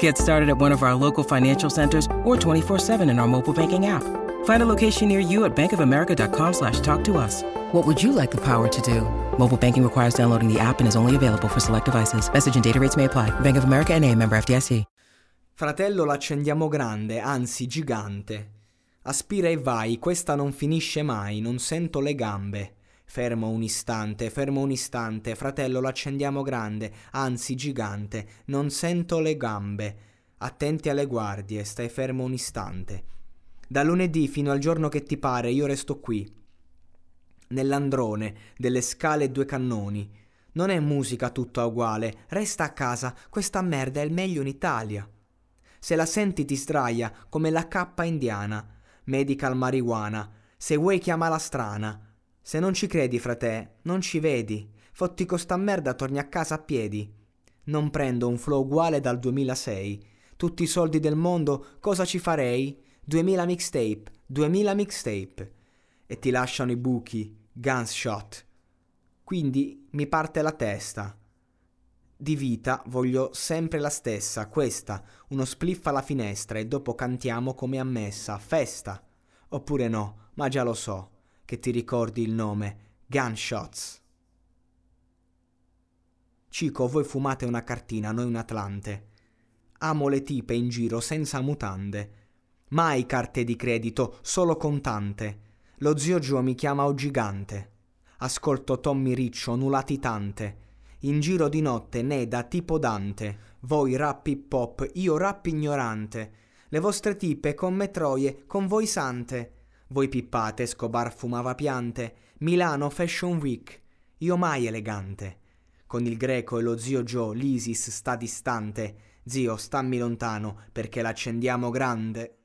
Get started at one of our local financial centers or 24-7 in our mobile banking app. Find a location near you at bankofamerica.com slash talk to us. What would you like the power to do? Mobile banking requires downloading the app and is only available for select devices. Message and data rates may apply. Bank of America and a member FDIC. Fratello l'accendiamo grande, anzi gigante. Aspira e vai, questa non finisce mai, non sento le gambe. Fermo un istante, fermo un istante, fratello l'accendiamo grande, anzi gigante, non sento le gambe. Attenti alle guardie, stai fermo un istante. Da lunedì fino al giorno che ti pare io resto qui, nell'androne, delle scale e due cannoni. Non è musica tutta uguale, resta a casa, questa merda è il meglio in Italia. Se la senti ti sdraia come la cappa indiana, medical marijuana, se vuoi chiamala strana. Se non ci credi, frate, non ci vedi. Fotti con merda, torni a casa a piedi. Non prendo un flow uguale dal 2006. Tutti i soldi del mondo, cosa ci farei? 2000 mixtape, 2000 mixtape. E ti lasciano i buchi, gunshot. Quindi mi parte la testa. Di vita voglio sempre la stessa, questa, uno spliff alla finestra e dopo cantiamo come ammessa, festa. Oppure no, ma già lo so, che ti ricordi il nome, Gunshots. Cico, voi fumate una cartina, noi un Atlante. Amo le tipe in giro senza mutande. Mai carte di credito, solo contante. Lo zio Gio mi chiama o gigante. Ascolto Tommy Riccio, nulatitante. In giro di notte, neda tipo Dante. Voi rap hip hop, io rap ignorante. Le vostre tipe con me troie, con voi sante. Voi pippate, Scobar fumava piante. Milano Fashion Week, io mai elegante. Con il greco e lo zio Joe, l'Isis sta distante. Zio, stammi lontano, perché l'accendiamo grande.